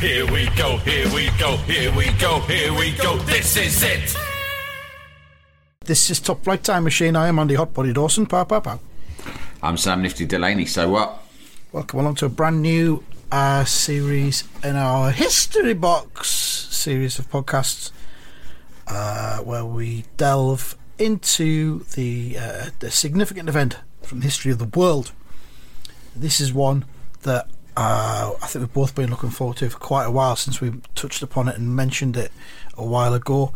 Here we go, here we go, here we go, here we go. This is it. This is Top Flight Time Machine. I am Andy Hotbody Dawson. Pow, pow, pow. I'm Sam Nifty Delaney, so what? Welcome along to a brand new uh, series in our History Box series of podcasts uh, where we delve into the, uh, the significant event from the history of the world. This is one that uh, I think we've both been looking forward to for quite a while since we touched upon it and mentioned it a while ago.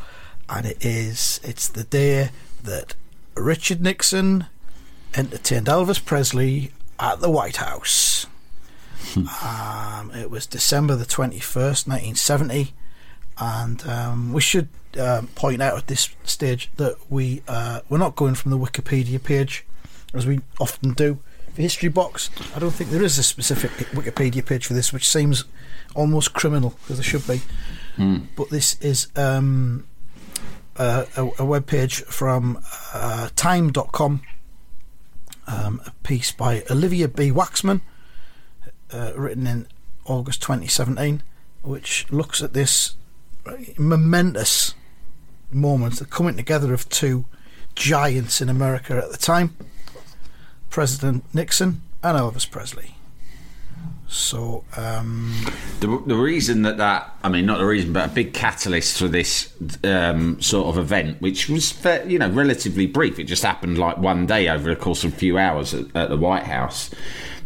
And it is it's the day that Richard Nixon entertained Elvis Presley at the White House. um, it was December the 21st, 1970. And um, we should um, point out at this stage that we, uh, we're not going from the Wikipedia page, as we often do History Box. I don't think there is a specific Wikipedia page for this, which seems almost criminal, because there should be. But this is um, a, a, a web page from uh, time.com, um, a piece by Olivia B. Waxman, uh, written in August 2017, which looks at this momentous moment, the coming together of two giants in America at the time President Nixon and Elvis Presley. So, um, The, the reason that that, I mean, not the reason, but a big catalyst for this um, sort of event, which was, you know, relatively brief. It just happened like one day over the course of a few hours at, at the White House.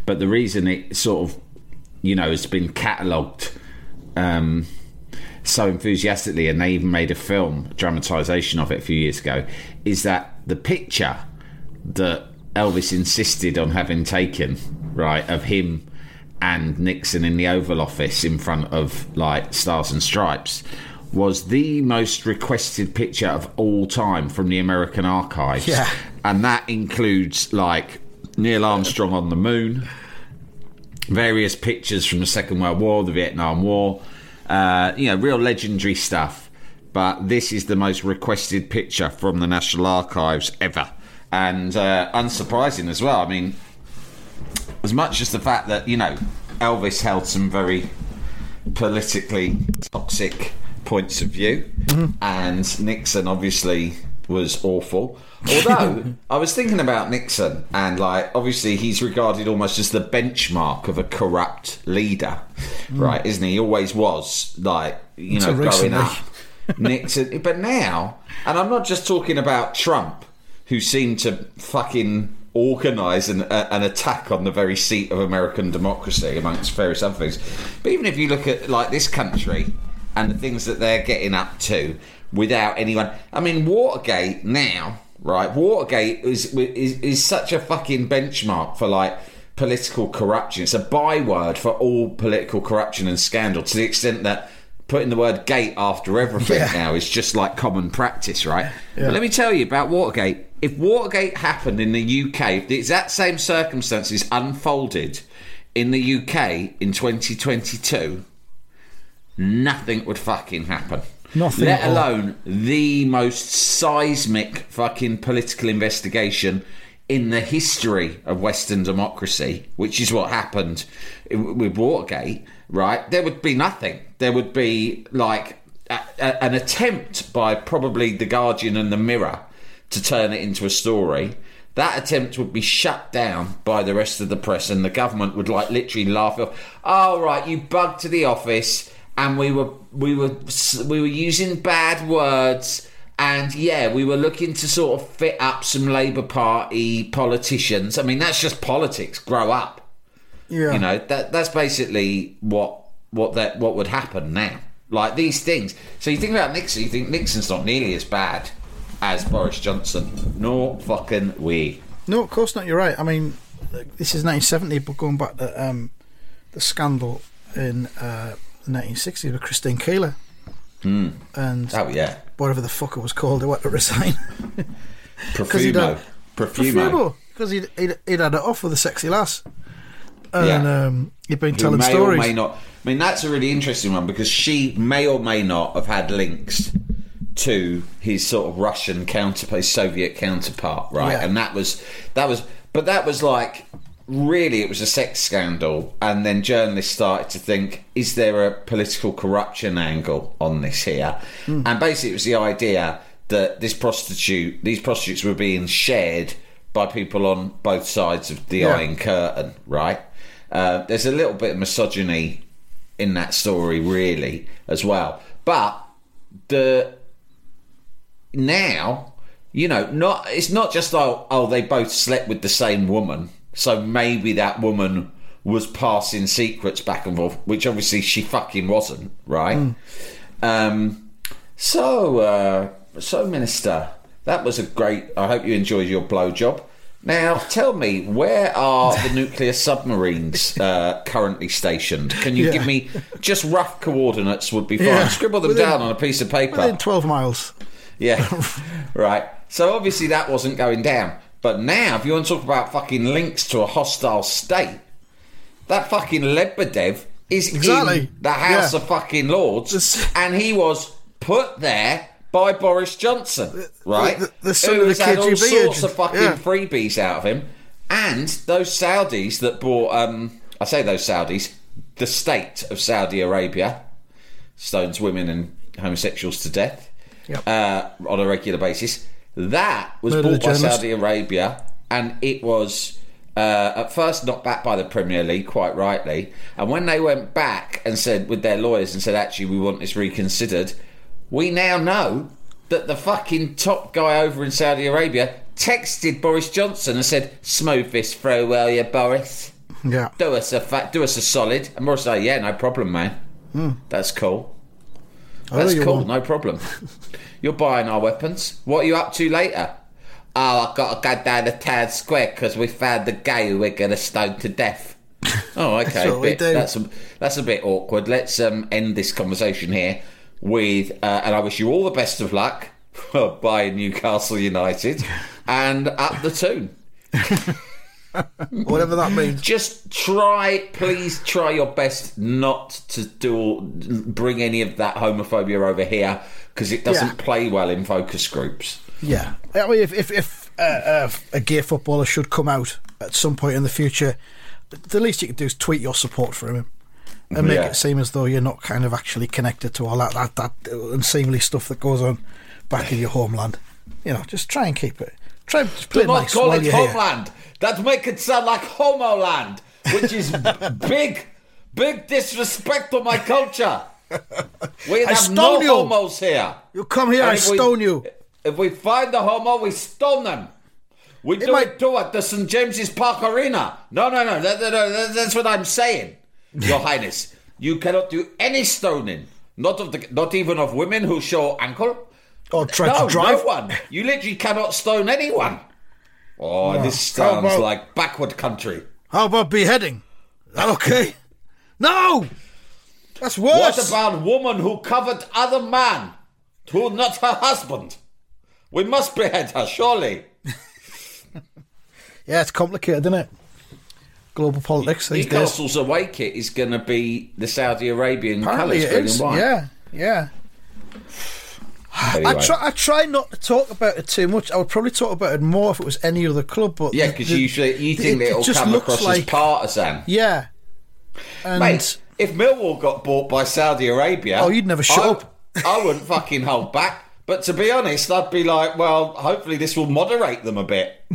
But the reason it sort of, you know, has been catalogued um, so enthusiastically, and they even made a film, dramatisation of it a few years ago, is that the picture that Elvis insisted on having taken, right, of him and Nixon in the Oval Office in front of like Stars and Stripes was the most requested picture of all time from the American archives. Yeah. And that includes like Neil Armstrong on the moon, various pictures from the Second World War, the Vietnam War, uh, you know, real legendary stuff. But this is the most requested picture from the National Archives ever. And uh, unsurprising as well. I mean, as much as the fact that, you know, Elvis held some very politically toxic points of view, and Nixon obviously was awful. Although I was thinking about Nixon, and like obviously he's regarded almost as the benchmark of a corrupt leader, right? Isn't he? He always was like you know Until growing recently. up. Nixon, but now, and I'm not just talking about Trump, who seem to fucking organise an, an attack on the very seat of American democracy, amongst various other things. But even if you look at like this country and the things that they're getting up to without anyone, I mean, Watergate now, right? Watergate is is, is such a fucking benchmark for like political corruption. It's a byword for all political corruption and scandal to the extent that putting the word gate after everything Yeah. now is just like common practice, right? But let me tell you about Watergate. If Watergate happened in the UK, if the exact same circumstances unfolded in the UK in 2022, nothing would fucking happen. Nothing Let alone the most seismic fucking political investigation in the history of Western democracy, which is what happened with Watergate, right? There would be nothing. There would be like a, a, an attempt by probably The Guardian and The Mirror to turn it into a story. That attempt would be shut down by the rest of the press, and the government would like literally laugh off. Oh right, you bugged to the office, and we were we were we were using bad words, and yeah, we were looking to sort of fit up some Labour Party politicians. I mean, that's just politics. Grow up. Yeah. You know that that's basically what what that what would happen now. Like these things. So you think about Nixon, you think Nixon's not nearly as bad as Boris Johnson. No fucking way. No, of course not. You're right. I mean, this is 1970, but going back to um, the scandal in uh, in 1960 with Christine Keeler. And Oh yeah, whatever the fuck it was called, they had to resign. Profumo. Profumo. Because he'd, he'd, he'd had it off with a sexy lass. And Yeah. um, he'd been Who telling may stories. or may not. I mean, that's a really interesting one because she may or may not have had links to his sort of Russian counterpart, his Soviet counterpart, right? Yeah. And that was that was, but that was like really it was a sex scandal, and then journalists started to think, is there a political corruption angle on this here? Hmm. And basically, it was the idea that this prostitute, these prostitutes were being shared by people on both sides of the Yeah. Iron Curtain, right? Uh, there's a little bit of misogyny in that story, really, as well. But the now, you know, not it's not just oh oh they both slept with the same woman, so maybe that woman was passing secrets back and forth, which obviously she fucking wasn't, right? Um, so uh, so minister, that was a great. I hope you enjoyed your blowjob. Now, tell me, where are the nuclear submarines uh, currently stationed? Can you Yeah. give me just rough coordinates? Would be fine. Yeah. Scribble them Within- down on a piece of paper. Within 12 miles. Yeah, right. So obviously that wasn't going down. But now, if you want to talk about fucking links to a hostile state, that fucking Lebedev is Exactly. in the House Yeah. of fucking Lords, and he was put there by Boris Johnson, right? the- the son Who of the has had all sorts of fucking Yeah. freebies out of him, and those Saudis that bought. Um, I say those Saudis, the state of Saudi Arabia stones women and homosexuals to death Yep. uh, on a regular basis. That was Murder bought by. Saudi Arabia, and it was uh, at first not backed by the Premier League, quite rightly. And when they went back and said with their lawyers and said, actually, we want this reconsidered, we now know that the fucking top guy over in Saudi Arabia texted Boris Johnson and said, "Smooth this through, will you, Boris? Yeah. Do us a fa- do us a solid." And Boris said, "Yeah, no problem, man. Hmm. That's cool." That's cool, no problem. You're buying our weapons. What are you up to later? Oh, I've got to go down to town square because we found the guy who we're going to stone to death. Oh, okay. what we bit-. That's a, that's a bit awkward. Let's um, end this conversation here with, uh, and I wish you all the best of luck buying Newcastle United and up the Toon. Whatever that means. Just try, please try your best not to do bring any of that homophobia over here because it doesn't Yeah. play well in focus groups. Yeah. I mean, if, if, if uh, uh, a gay footballer should come out at some point in the future, the least you can do is tweet your support for him and make Yeah. it seem as though you're not kind of actually connected to all that, that, that unseemly stuff that goes on back in your homeland. You know, just try and keep it. Try and play Do not nice call it here. homeland. That make it sound like homoland, which is big, big disrespect to my culture. We have stone no you. homos here. You come here, And I if we- stone you. If we find a homo, we stone them. We do might- it too at the St James's Park Arena. No, no, no, that- that- that- that's what I'm saying, Your Highness. You cannot do any stoning, not of the, not even of women who show ankle. Or try no, to drive. no one. You literally cannot stone anyone. Oh, this How sounds about- like backward country. How about beheading? Is that okay? no! That's worse. What about woman who covered other man, who not her husband? We must behead her, surely. yeah, it's complicated, isn't it? Global politics these days. Newcastle's away kit is going to be the Saudi Arabian Apparently colours, green and white. Yeah, yeah. Anyway. I try. I try not to talk about it too much. I would probably talk about it more if it was any other club. But Yeah, because you usually you think it it'll just come across as like- partisan. yeah, and Mate, if Millwall got bought by Saudi Arabia, Oh, you'd never shut I, up. I wouldn't fucking hold back. But to be honest, I'd be like, well, hopefully this will moderate them a bit.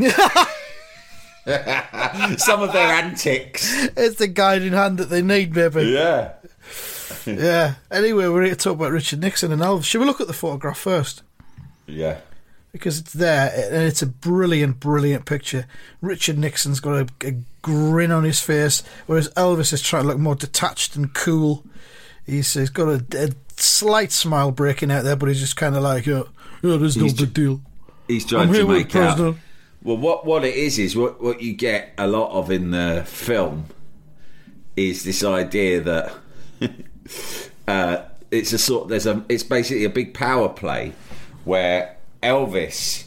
Some of their antics. it's the guiding hand that they need, maybe. Yeah. Yeah. Anyway, we're here to talk about Richard Nixon and Elvis. Should we look at the photograph first? Yeah. Because it's there and it's a brilliant, brilliant picture. Richard Nixon's got a, a grin on his face, whereas Elvis is trying to look more detached and cool. He's, he's got a, a slight smile breaking out there, but he's just kind of like, oh, oh there's no He's big deal. He's trying I'm to here with make the out. president. Well, what what it is is what what you get a lot of in the film is this idea that uh, it's a sort. There's a. It's basically a big power play where Elvis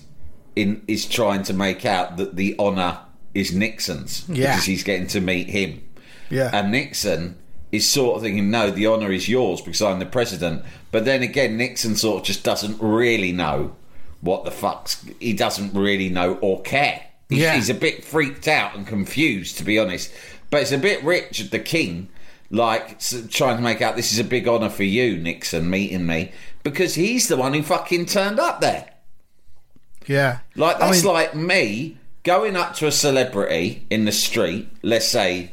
in is trying to make out that the honour is Nixon's Yeah. because he's getting to meet him. Yeah. And Nixon is sort of thinking, no, the honour is yours because I'm the president. But then again, Nixon sort of just doesn't really know what the fuck's. He doesn't really know or care. He's, Yeah. he's a bit freaked out and confused, to be honest. But it's a bit Richard the King, like trying to make out this is a big honour for you, Nixon, meeting me, because he's the one who fucking turned up there. Yeah. Like I that's mean- like me going up to a celebrity in the street. Let's say,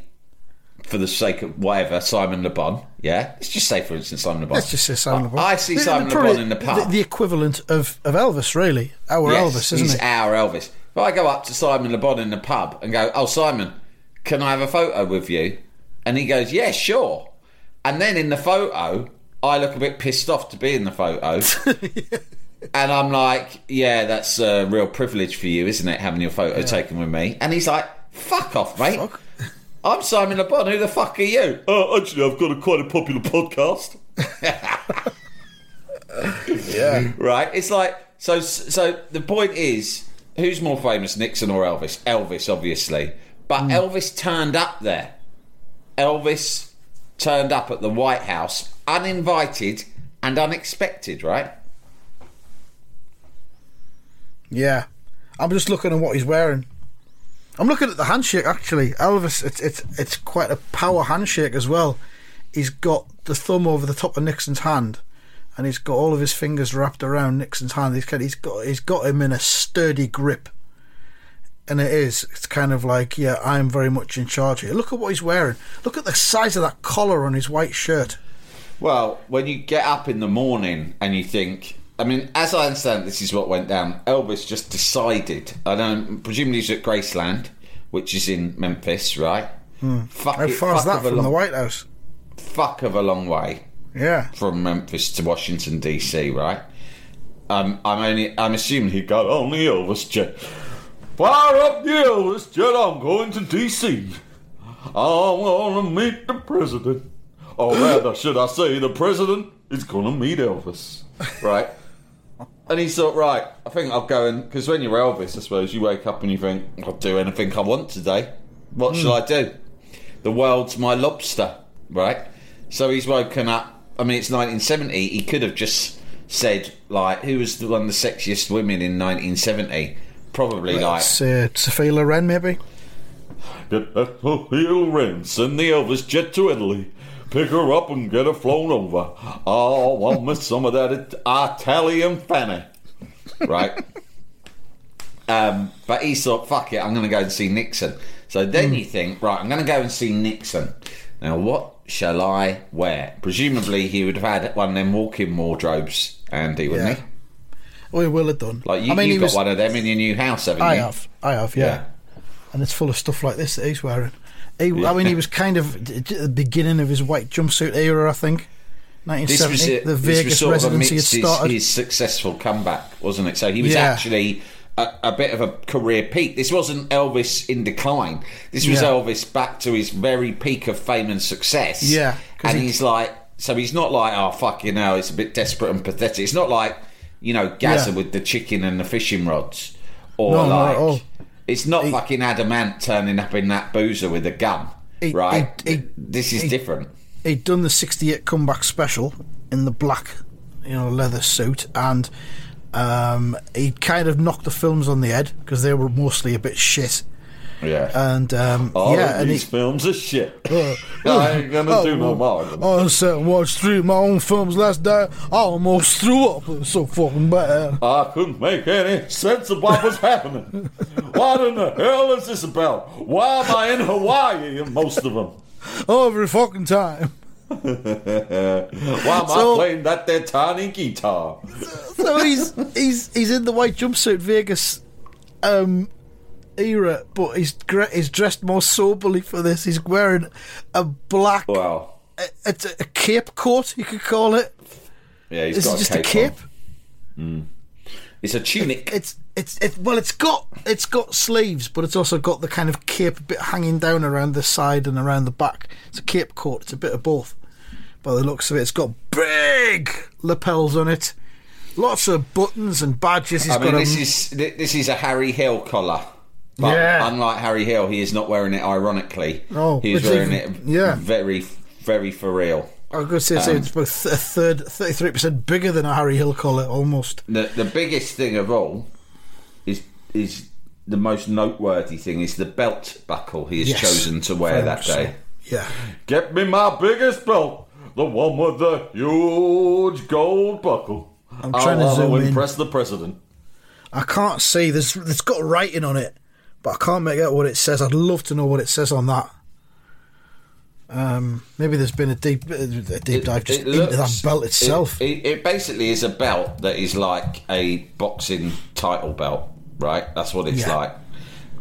for the sake of whatever, Simon Le Bon. Yeah, let's just say, for instance, Simon Le Bon. Let's just say Simon Le Bon. I see The- Simon Le Bon in the pub. The, the equivalent of, of Elvis, really. Our Yes, Elvis, isn't he's he? our Elvis. If I go up to Simon Le Bon in the pub and go, "Oh, Simon, can I have a photo with you?" and he goes, "Yeah, sure," and then in the photo, I look a bit pissed off to be in the photo. And I'm like, yeah, that's a real privilege for you, isn't it, having your photo taken with me? And he's like, fuck off, mate. Fuck. I'm Simon Le Bon. Who the fuck are you? Uh, actually, I've got a quite a popular podcast. Yeah. Right? It's like, so, so the point is, who's more famous, Nixon or Elvis? Elvis, obviously. But Elvis turned up there. Elvis turned up at the White House uninvited and unexpected, right? Yeah. I'm just looking at what he's wearing. I'm looking at the handshake actually. Elvis it's it's it's quite a power handshake as well. He's got the thumb over the top of Nixon's hand and he's got all of his fingers wrapped around Nixon's hand. He's kind he's got he's got him in a sturdy grip. And it is. It's kind of like, yeah, I'm very much in charge here. Look at what he's wearing. Look at the size of that collar on his white shirt. Well, when you get up in the morning and you think, I mean, as I understand, this is what went down. Elvis just decided. I don't. Presumably, he's at Graceland, which is in Memphis, right? Fuck How it, far is that from the long, White House? Fuck of a long way Yeah. from Memphis to Washington DC, right? Um, I'm only. I'm assuming he got on the Elvis jet. Fire up the Elvis jet, I'm going to DC. I want to meet the president. Or rather, should I say, the president is going to meet Elvis. right? And he thought, right, I think I'll go and because when you're Elvis, I suppose you wake up and you think, I'll do anything I want today. What shall I do? The world's my lobster, right? So he's woken up. I mean, it's 1970. He could have just said, like, who was the one of the sexiest women in 1970? Probably like It's uh, Sophia Loren, maybe. Get that heel ring, send the Elvis jet to Italy. Pick her up and get her flown over. Oh, I want me some of that It- Italian fanny. right? um, but he thought, fuck it, I'm going to go and see Nixon. So then you think, right, I'm going to go and see Nixon. Now, what shall I wear? Presumably, he would have had one of them walk-in wardrobes, Andy, wouldn't he? Yeah. he? We will have done. Like you, I mean, you've got was. one of them in your new house, haven't I you? I have. I have. Yeah. Yeah. And it's full of stuff like this that he's wearing. He, I mean, he was kind of d- d- at the beginning of his white jumpsuit era, I think. This 1970, was it. the this Vegas was sort of residency had amidst his, his successful comeback, wasn't it? So he was Yeah. actually a, a bit of a career peak. This wasn't Elvis in decline. This was Yeah. Elvis back to his very peak of fame and success. Yeah, and he- he's like, so he's not like, oh fuck, you know, it's a bit desperate and pathetic. It's not like, you know, Gazza Yeah. with the chicken and the fishing rods, or No, like. It's not fucking Adam Ant turning up in that boozer with a gun, He- right? he- he- this is he- different. He'd done the 68 comeback special in the black, you know, leather suit, and um, he kind of knocked the films on the head because they were mostly a bit shit. Yeah. And um, All yeah, of and these he, films are shit. Uh, I ain't gonna do no more. I sat and watched three of my own films last night. I almost threw up. It was so fucking bad. I couldn't make any sense of what was happening. What in the hell is this about? Why am I in Hawaii in most of them? Every fucking time. Why am So- I playing that there tiny guitar? So he's he's he's in the white jumpsuit Vegas um, era, but he's he's dressed more soberly for this. He's wearing a black. Wow. It's a, a cape coat, you could call it. Yeah, he's Is got it just a a cape. cape? on. Hmm. It's a tunic. It's it's it. Well, it's got it's got sleeves, but it's also got the kind of cape bit hanging down around the side and around the back. It's a cape coat. It's a bit of both. by the looks of it. It's got big lapels on it, lots of buttons and badges. He's I mean, got this a is this is a Harry Hill collar. But Yeah. unlike Harry Hill, he is not wearing it ironically. Oh, he's wearing even- it yeah. very, very for real. I was going to say, say it's um, about a third, thirty-three percent bigger than a Harry Hill collar, almost. The the biggest thing of all is is the most noteworthy thing is the belt buckle he has Yes. chosen to wear that much so. day. Yeah, Get me my biggest belt, the one with the huge gold buckle. I'm trying I to zoom in. impress the president. I can't see. There's it's got writing on it, but I can't make out what it says. I'd love to know what it says on that. Um, maybe there's been a deep, a deep dive just into that belt itself. It, it, basically is a belt that is like a boxing title belt, right? That's what it's Yeah. like.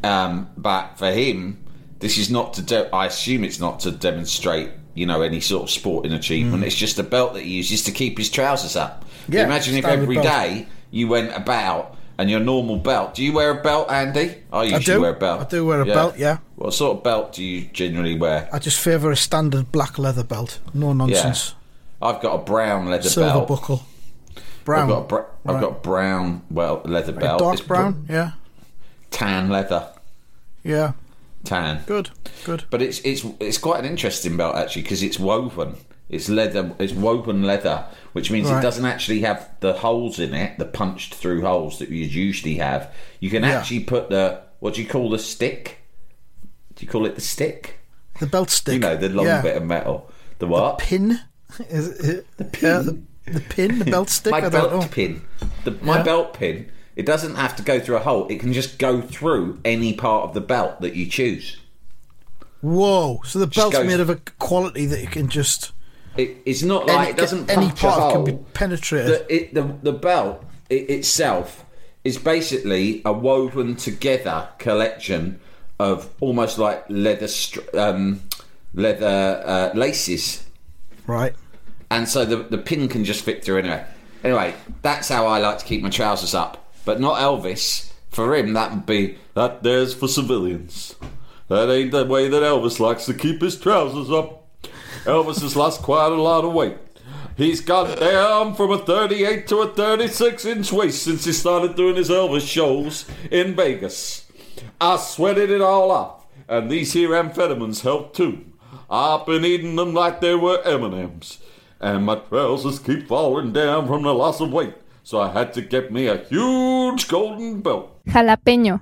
Um, but for him, this is not to. De- I assume it's not to demonstrate, you know, any sort of sporting achievement. It's just a belt that he uses to keep his trousers up. Mm. Yeah, Imagine if every belt. day you went about and your normal belt. Do you wear a belt, Andy? I usually do. wear a belt. I do wear a belt, yeah. What sort of belt do you generally wear? I just favour a standard black leather belt. No nonsense. I've got a brown leather Silver belt. buckle. Brown. I've got a br- I've Right. got brown well leather Like belt. dark It's br- brown. Yeah. tan leather, Yeah. tan. Good. Good. But it's it's it's quite an interesting belt actually because it's woven. It's leather. It's woven leather, which means Right. it doesn't actually have the holes in it, the punched through holes that you usually have. You can Yeah. actually put the what do you call the stick? Do you call it the stick? The belt stick. You know, the long yeah. bit of metal. The what? pin. Is it, the pin. the, the pin. The belt stick. my I don't belt pin. The, my Yeah. belt pin. It doesn't have to go through a hole. It can just go through any part of the belt that you choose. Whoa! So the belt's made of a quality that you can just It, it's not like any, it doesn't any part a it hole. can be penetrated. the, it, the the belt it, itself is basically a woven together collection of almost like leather str- um, leather uh, laces, right. and so the the pin can just fit through anyway. Anyway, that's how I like to keep my trousers up, but not Elvis. For him, that would be That there's for civilians. That ain't the way that Elvis likes to keep his trousers up. Elvis has lost quite a lot of weight. He's gone down from a 38 to a 36 inch waist since he started doing his Elvis shows in Vegas. I sweated it all off, and these here amphetamines help too. I've been eating them like they were M&Ms, and my trousers keep falling down from the loss of weight. So I had to get me a huge golden belt. Jalapeño.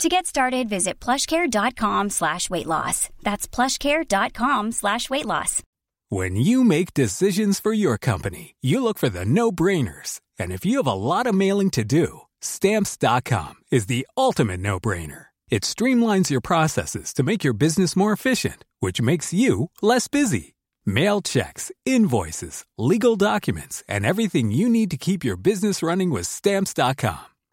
To get started, visit plushcare.com slash weight loss. That's plushcare.com slash weight loss. When you make decisions for your company, you look for the no brainers. And if you have a lot of mailing to do, stamps.com is the ultimate no brainer. It streamlines your processes to make your business more efficient, which makes you less busy. Mail checks, invoices, legal documents, and everything you need to keep your business running with stamps.com.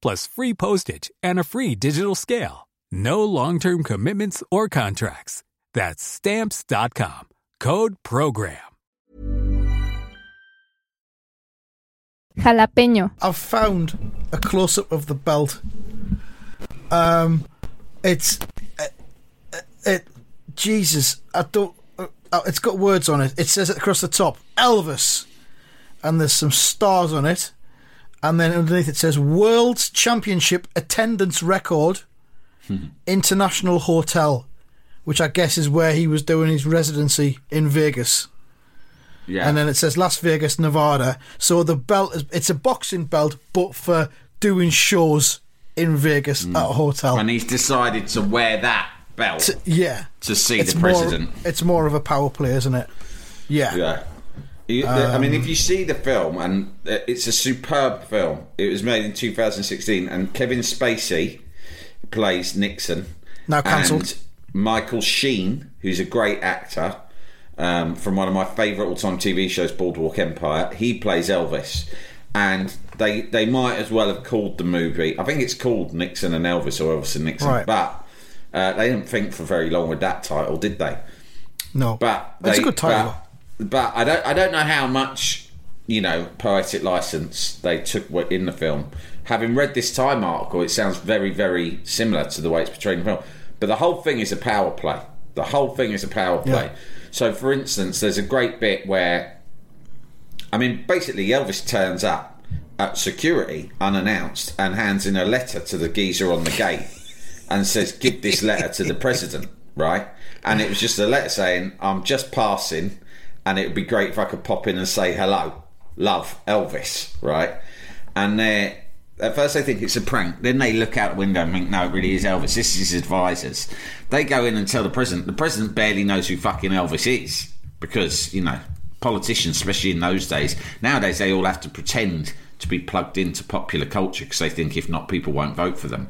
plus free postage and a free digital scale. No long term commitments or contracts. That's Stamps.com. Code PROGRAM. Jalapeño. I've found a close up of the belt. Um, it's it, it Jesus. I don't. Uh, it's got words on it. It says it across the top, Elvis, and there's some stars on it, and then underneath it says World Championship attendance record, International Hotel, which I guess is where he was doing his residency in Vegas yeah. and then it says Las Vegas, Nevada. So the belt is it's a boxing belt, but for doing shows in Vegas at a hotel. Mm. And he's decided to wear that belt to, yeah, To see it's the president. More, it's more of a power play, isn't it? Yeah. Yeah. You- the- I mean, Um, if you see the film, and uh, it's a superb film. It was made in 2016, and Kevin Spacey plays Nixon. Now cancelled. Michael Sheen, who's a great actor um, from one of my favourite all-time TV shows, Boardwalk Empire, he plays Elvis. And they they might as well have called the movie. I think it's called Nixon and Elvis or Elvis and Nixon, Right. but uh, they didn't think for very long with that title, did they? No, But it's a good title. But, but I don't I don't know how much you know poetic license they took in the film. Having read this Time article, it sounds very very similar to the way it's portrayed in the film. But the whole thing is a power play. The whole thing is a power play. Yeah. So, for instance, there's a great bit where, I mean, basically Elvis turns up at security unannounced and hands in a letter to the geezer on the gate and says, "Give this letter to the president." Right? And it was just a letter saying, "I'm just passing, and it would be great if I could pop in and say hello, love, Elvis." Right? And they at first they think it's a prank. Then they look out the window and think, "No, it really is Elvis. This is his advisors." They go in and tell the president. The president barely knows who fucking Elvis is because you know politicians, especially in those days. Nowadays, they all have to pretend to be plugged into popular culture because they think if not, people won't vote for them.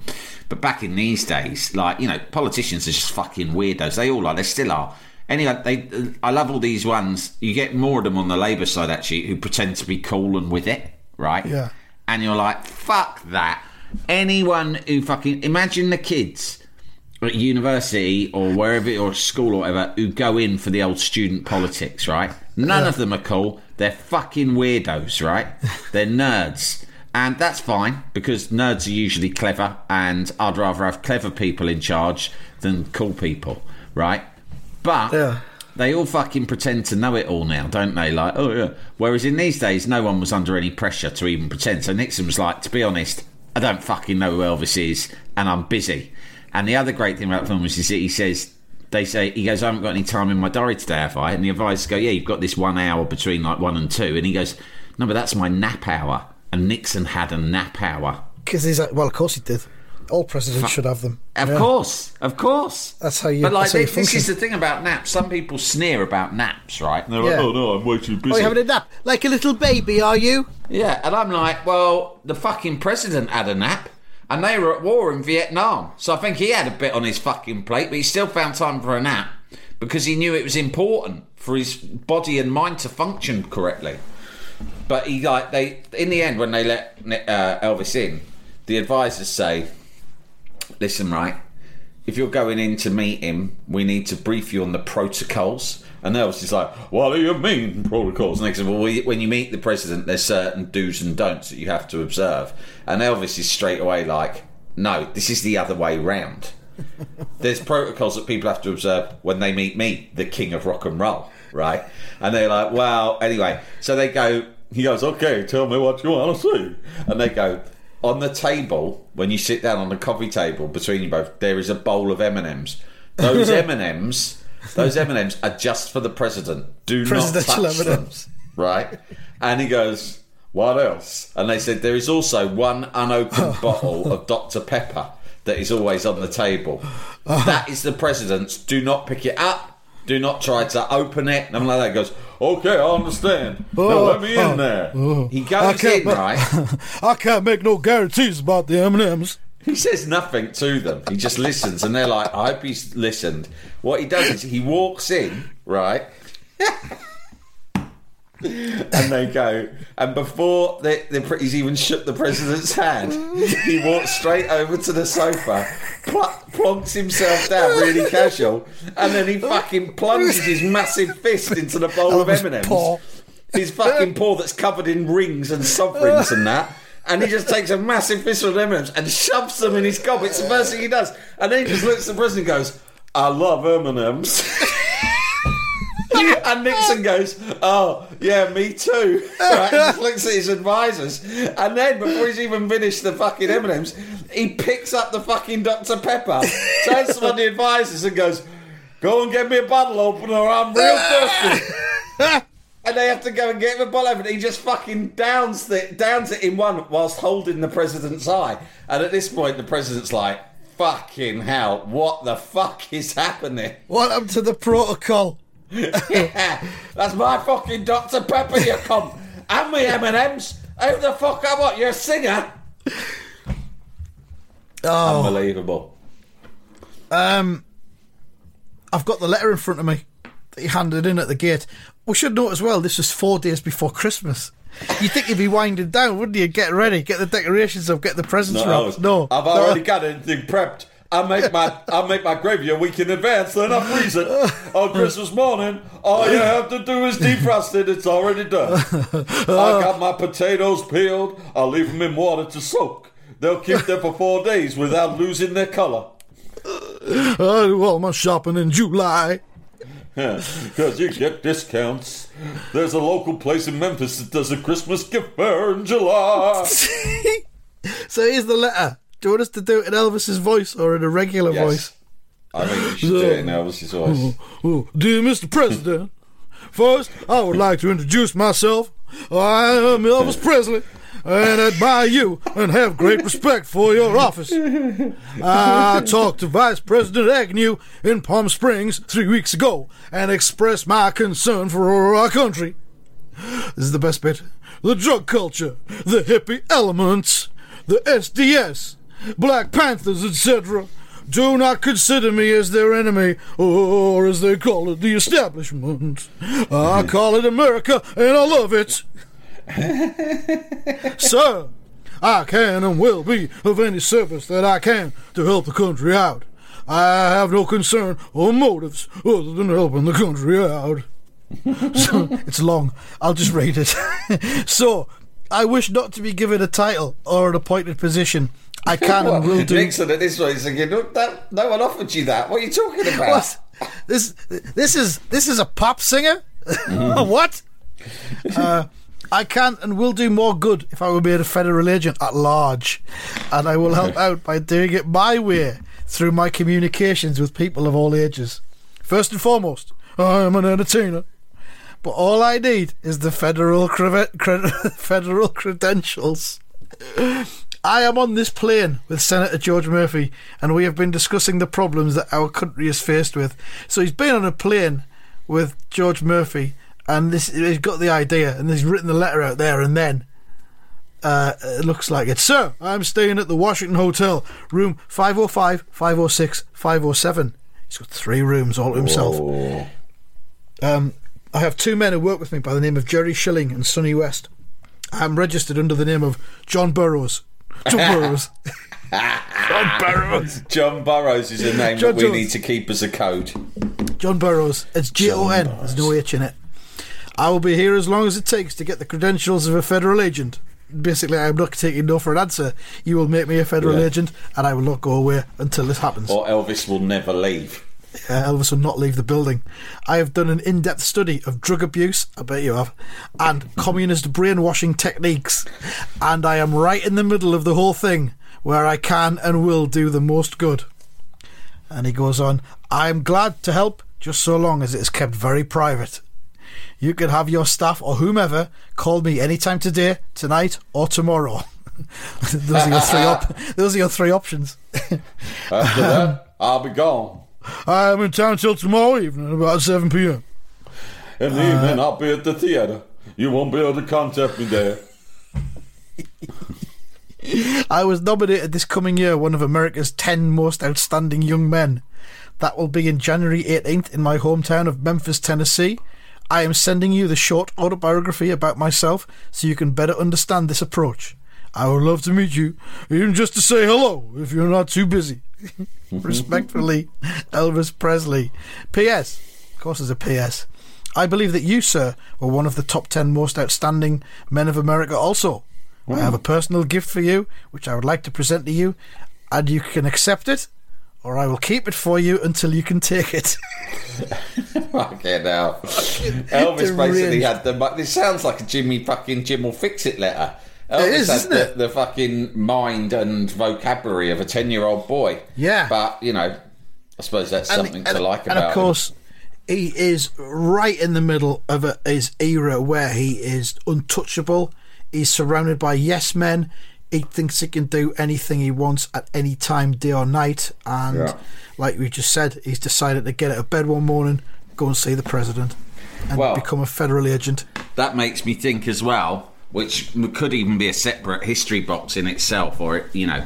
But back in these days, like you know, politicians are just fucking weirdos. They all are. They still are. Anyway, they. I love all these ones. You get more of them on the Labour side actually, who pretend to be cool and with it, right? Yeah. And you're like, fuck that. Anyone who fucking imagine the kids at university or wherever or school or whatever who go in for the old student politics, right? None of them are cool. They're fucking weirdos, right? They're nerds. And that's fine because nerds are usually clever and I'd rather have clever people in charge than cool people, right? But Yeah. they all fucking pretend to know it all now, don't they? Like, oh yeah. Whereas in these days, no one was under any pressure to even pretend. So Nixon was like, to be honest, I don't fucking know who Elvis is, and I'm busy. And the other great thing about the film is, that he says, they say, he goes, I haven't got any time in my diary today, have I? And the advisors go, yeah, you've got this one hour between like one and two. And he goes, no, but that's my nap hour. And Nixon had a nap hour. Because he's like, well, of course he did. All presidents should have them. Of Yeah. course, of course. That's how you- But like, that's you this, this is the thing about naps. Some people sneer about naps, right? And They're like, oh no, I'm way too busy. Oh, you having a nap? Like a little baby, are you? Yeah, and I'm like, well, the fucking president had a nap, and they were at war in Vietnam. So I think he had a bit on his fucking plate, but he still found time for a nap because he knew it was important for his body and mind to function correctly. But he like they in the end when they let uh, Elvis in, the advisors say, "Listen, right." If you're going in to meet him, we need to brief you on the protocols. And Elvis is like, "What do you mean protocols?" And they say, "Well, we, when you meet the president, there's certain do's and don'ts that you have to observe." And Elvis is straight away like, "No, this is the other way round. There's protocols that people have to observe when they meet me, the king of rock and roll, right?" And they're like, "Well, anyway." So they go. He goes, "Okay, tell me what you want to see." And they go, on the table when you sit down on the coffee table between you both there is a bowl of m&ms. Those m&ms those m&ms are just for the president. Do not touch them M&Ms. right? And he goes what else? And they said there is also one unopened bottle of dr pepper that is always on the table. That is the president's do not pick it up do not try to open it. And I'm like that. He goes, okay, I understand. Now Oh, let me in oh, there. Oh. He goes in, right? I can't make no guarantees about the M&Ms. He says nothing to them. He just listens, and they're like, "I hope he's listened." What he does is he walks in, right, and they go, and before the, the, he's even shook the president's hand, he walks straight over to the sofa, pl- plonks himself down, really casual, and then he fucking plunges his massive fist into the bowl of M&Ms. paw. His fucking paw that's covered in rings and sovereigns and that. And he just takes a massive fistful of M&Ms and shoves them in his gob. It's the first thing he does. And then he just looks at the president and goes, I love M&Ms. and Nixon goes, "Oh yeah, me too." Right, he just looks at his advisors, and then before he's even finished the fucking M and M's, he picks up the fucking Dr Pepper, turns to one of the advisors, and goes, "Go and get me a bottle opener. I'm real thirsty." and they have to go and get him a bottle opener. He just fucking downs it, downs it in one whilst holding the president's eye. And at this point, the president's like, "Fucking hell! What the fuck is happening?" What happened to the protocol? Yeah, that's my fucking Dr Pepper, you cunt, and me M and M's. Who the fuck I want? You're a singer. Oh, Unbelievable. um, I've got the letter in front of me that he handed in at the gate. We should note as well, this was four days before Christmas. You'd think you'd be winding down, wouldn't you? Get ready, get the decorations up, get the presents wrapped. No, I've no. already got anything prepped. I make my I make my gravy a week in advance, then I freeze it on Christmas morning. All you have to do is defrost it; it's already done. I got my potatoes peeled. I'll leave them in water to soak. They'll keep there for four days without losing their color. I do all my shopping in July. Because you get discounts. There's a local place in Memphis that does a Christmas gift fair in July. So here's the letter. Do you want us to do it in Elvis's voice or in a regular Yes. voice? I think you should do it in Elvis's voice. Oh, dear Mr. President, first I would like to introduce myself. I am Elvis Presley and admire you and have great respect for your office. I talked to Vice President Agnew in Palm Springs three weeks ago and expressed my concern for our country. This is the best bit. The drug culture, the hippie elements, the SDS, Black Panthers, etc. Do not consider me as their enemy, or as they call it, the establishment. I call it America, and I love it. Sir, I can and will be of any service that I can to help the country out. I have no concern or motives other than helping the country out. so, it's long. I'll just read it. so, I wish not to be given a title or an appointed position. I can and will do. Nixon at this point is thinking, "Look, that, no one offered you that. What are you talking about? What? This this is this is a pop singer. what? Uh, I can and will do more good if I were made a federal agent at large, and I will help out by doing it my way through my communications with people of all ages. First and foremost, I am an entertainer, but all I need is the federal cre- cre- federal credentials. I am on this plane with Senator George Murphy, and we have been discussing the problems that our country is faced with. So he's been on a plane with George Murphy, and this he's got the idea, and he's written the letter out there, and then uh, it looks like it. Sir, I'm staying at the Washington Hotel, room 505, 506, 507. He's got three rooms all to himself. Um, I have two men who work with me by the name of Jerry Schilling and Sonny West. I am registered under the name of Jon Burrows. Jon Burrows. Jon Burrows. Jon Burrows is a name John that we Jones. need to keep as a code. Jon Burrows. It's J O N. There's no H in it. I will be here as long as it takes to get the credentials of a federal agent. Basically, I'm not taking no for an answer. You will make me a federal Yeah. agent, and I will not go away until this happens. Or Elvis will never leave. Uh, Elvis will not leave the building. I have done an in depth study of drug abuse, I bet you have, and communist brainwashing techniques, and I am right in the middle of the whole thing where I can and will do the most good. And he goes on, I am glad to help just so long as it is kept very private. You can have your staff or whomever call me any time today, tonight, or tomorrow. those, are your three op- those are your three options. After that, I'll be gone. I am in town till tomorrow evening, about 7 p.m. In the evening, I'll be at the theater. You won't be able to contact me there. I was nominated this coming year one of America's 10 most outstanding young men. That will be in January 18th in my hometown of Memphis, Tennessee. I am sending you the short autobiography about myself so you can better understand this approach. I would love to meet you, even just to say hello if you're not too busy. Respectfully, Elvis Presley. P.S. Of course, there's a P.S. I believe that you, sir, were one of the top 10 most outstanding men of America also. I have a personal gift for you, which I would like to present to you, and you can accept it, or I will keep it for you until you can take it. Fucking hell. Elvis basically had the. This sounds like a Jimmy fucking Jim will fix it letter. Elvis is, had isn't the, it? the fucking mind and vocabulary of a 10 year old boy. Yeah. But, you know, I suppose that's something to like about. and of course, he is right in the middle of a, his era where he is untouchable. He's surrounded by yes men. He thinks he can do anything he wants at any time, day or night. And Yeah. like we just said, he's decided to get out of bed one morning, go and see the president, and Well- become a federal agent. That makes me think as well, which could even be a separate history box in itself, or you know,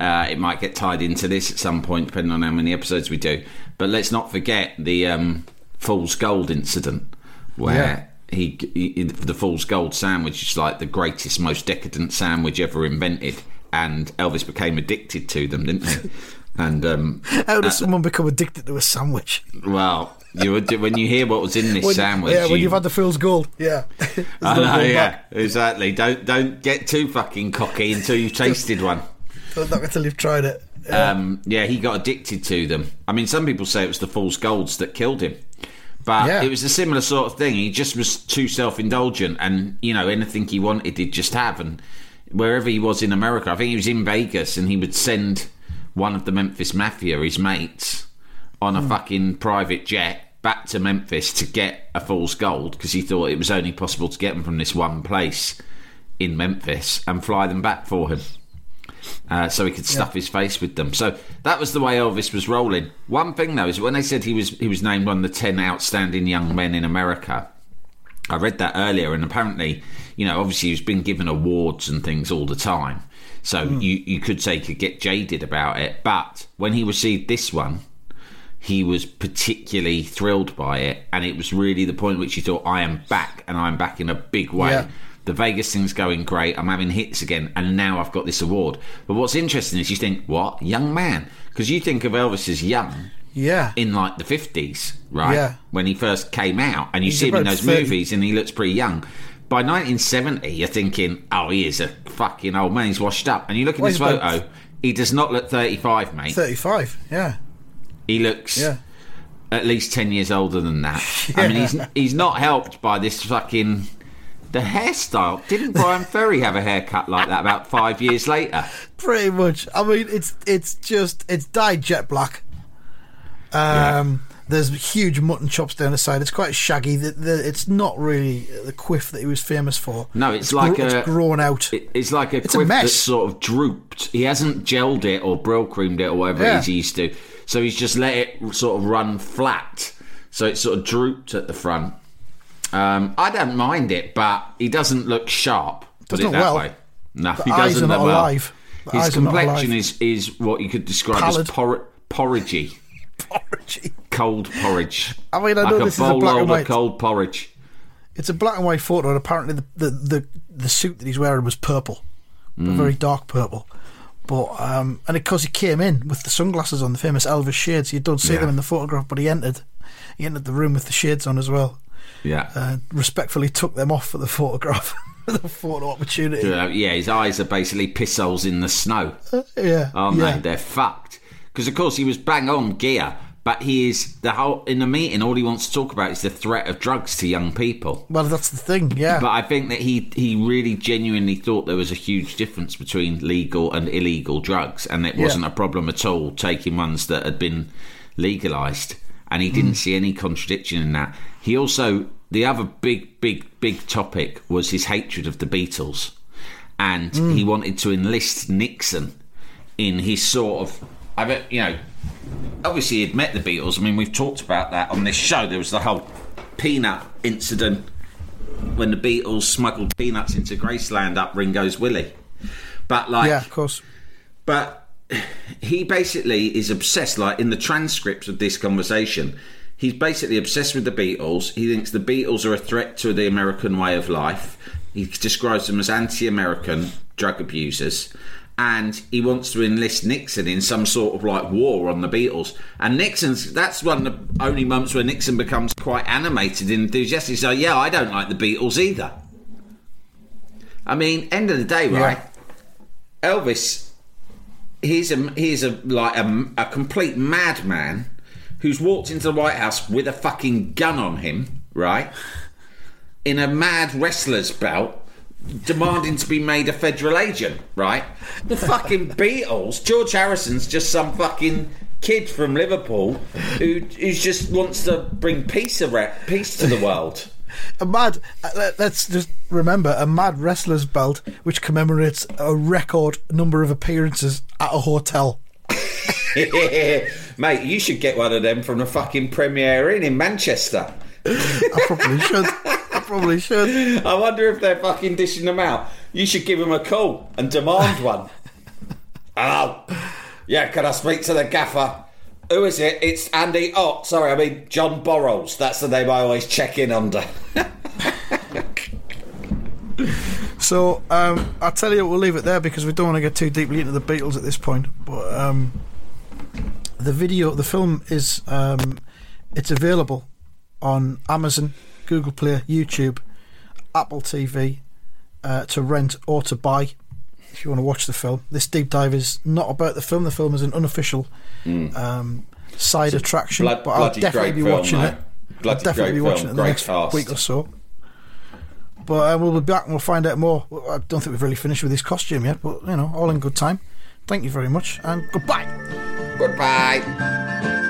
uh, it might get tied into this at some point, depending on how many episodes we do. But let's not forget the um, Fool's Gold incident, where he, he the Fool's Gold sandwich is like the greatest, most decadent sandwich ever invented, and Elvis became addicted to them, didn't he? And um, How does someone become addicted to a sandwich? well, you would, when you hear what was in this When- sandwich, yeah, when you- you've had the fool's gold. Yeah. I know, going yeah, back. exactly. Don't don't get too fucking cocky until you've tasted one. Not until you've tried it. Um, yeah, he got addicted to them. I mean, some people say it was the fool's golds that killed him, but Yeah. it was a similar sort of thing. He just was too self-indulgent, and you know, anything he wanted, he'd just have. And wherever he was in America, I think he was in Vegas, and he would send one of the Memphis Mafia, his mates, on a Hmm. fucking private jet back to Memphis to get a fool's gold because he thought it was only possible to get them from this one place in Memphis and fly them back for him uh, so he could stuff his face with them. So that was the way Elvis was rolling. One thing though is when they said he was he was named one of the ten outstanding young men in America. I read that earlier, and apparently, you know, obviously he's been given awards and things all the time. So you you could say he could get jaded about it, but when he received this one, he was particularly thrilled by it, and it was really the point at which he thought, "I am back, and I'm back in a big way." Yeah. The Vegas thing's going great. I'm having hits again, and now I've got this award. But what's interesting is you think, "What young man?" Because you think of Elvis as young Yeah. in like the 50s, right? Yeah. When he first came out, and you He's see him in those 30. movies, and he looks pretty young. By 1970, you're thinking, "Oh, he is a fucking old man. He's washed up." And you look at Well, about- photo. He does not look 35, mate. 35. Yeah. He looks Yeah. at least 10 years older than that. I mean, he's he's not helped by this fucking the hairstyle. Didn't Bryan Ferry have a haircut like that about five years later? Pretty much. I mean, it's it's just it's dyed jet black. Um, there's huge mutton chops down the side. It's quite shaggy. The, the, it's not really the quiff that he was famous for. No, it's like gr- a- it's grown out. It- It's like a It's a quiff mess. that's sort of drooped. He hasn't gelled it or Brylcreemed it or whatever Yeah. it is he used to. So he's just let it sort of run flat. So it's sort of drooped at the front. Um, I don't mind it, but he doesn't look sharp. Put Doesn't it that well. way. No, The he doesn't look well. alive. The His eyes are not complexion is, is what you could describe Pallid. as por- porridgey, Porridgey. cold porridge. I mean, I like know a this is a black and white. cold porridge. It's a black and white photo, and apparently the the, the, the suit that he's wearing was purple, a Mm. very dark purple. But um, and because he came in with the sunglasses on, the famous Elvis shades, you don't see Yeah. them in the photograph, but he entered. He entered the room with the shades on as well. Yeah. Uh, respectfully took them off for the photograph, the photo opportunity. Uh, yeah, his eyes are basically piss holes in the snow. Yeah, aren't yeah. they? They're fucked. Because of course he was bang on gear, but he is the whole in the meeting. All he wants to talk about is the threat of drugs to young people. Well, that's the thing. Yeah, But I think that he he really genuinely thought there was a huge difference between legal and illegal drugs, and it wasn't a problem at all taking ones that had been legalized. And he didn't see any contradiction in that. He also the other big, big, big topic was his hatred of the Beatles, and Hmm. he wanted to enlist Nixon in his sort of. I bet you know. Obviously, he'd met the Beatles. I mean, we've talked about that on this show. There was the whole peanut incident when the Beatles smuggled peanuts into Graceland up Ringo's Willie. But like, yeah, of course. but he basically is obsessed. Like in the transcripts of this conversation, he's basically obsessed with the Beatles. He thinks the Beatles are a threat to the American way of life. He describes them as anti-American drug abusers. And he wants to enlist Nixon in some sort of like war on the Beatles. And Nixon's that's one of the only moments where Nixon becomes quite animated and enthusiastic. So yeah, I don't like the Beatles either. I mean, end of the day, right? Elvis he's a he's a like a, a complete madman who's walked into the White House with a fucking gun on him, right? In a mad wrestler's belt, demanding to be made a federal agent, right? The fucking Beatles, George Harrison's just some fucking kid from Liverpool who who just wants to bring peace around, peace to the world. A mad. uh, let- Let's just remember a mad wrestler's belt, which commemorates a record number of appearances at a hotel. Mate, you should get one of them from the fucking Premier Inn in Manchester. I probably should. I probably should. I wonder if they're fucking dishing them out. You should give them a call and demand one. Hello. Yeah, can I speak to the gaffer? Who is it? It's Andy. Oh, sorry, I mean Jon Burrows. That's the name I always check in under. So um, I'll tell you, we'll leave it there because we don't want to get too deeply into the Beatles at this point. But um, the video, the film is um, it's available on Amazon, Google Play, YouTube, Apple TV uh, to rent or to buy if you want to watch the film. This deep dive is not about the film. The film is an unofficial um, side attraction, blood- but I'll definitely be watching it. I'll definitely be watching film, it in the great next cast. week or so. But uh, we'll be back and we'll find out more. I don't think we've really finished with his costume yet, but you know, all in good time. Thank you very much and goodbye. Goodbye.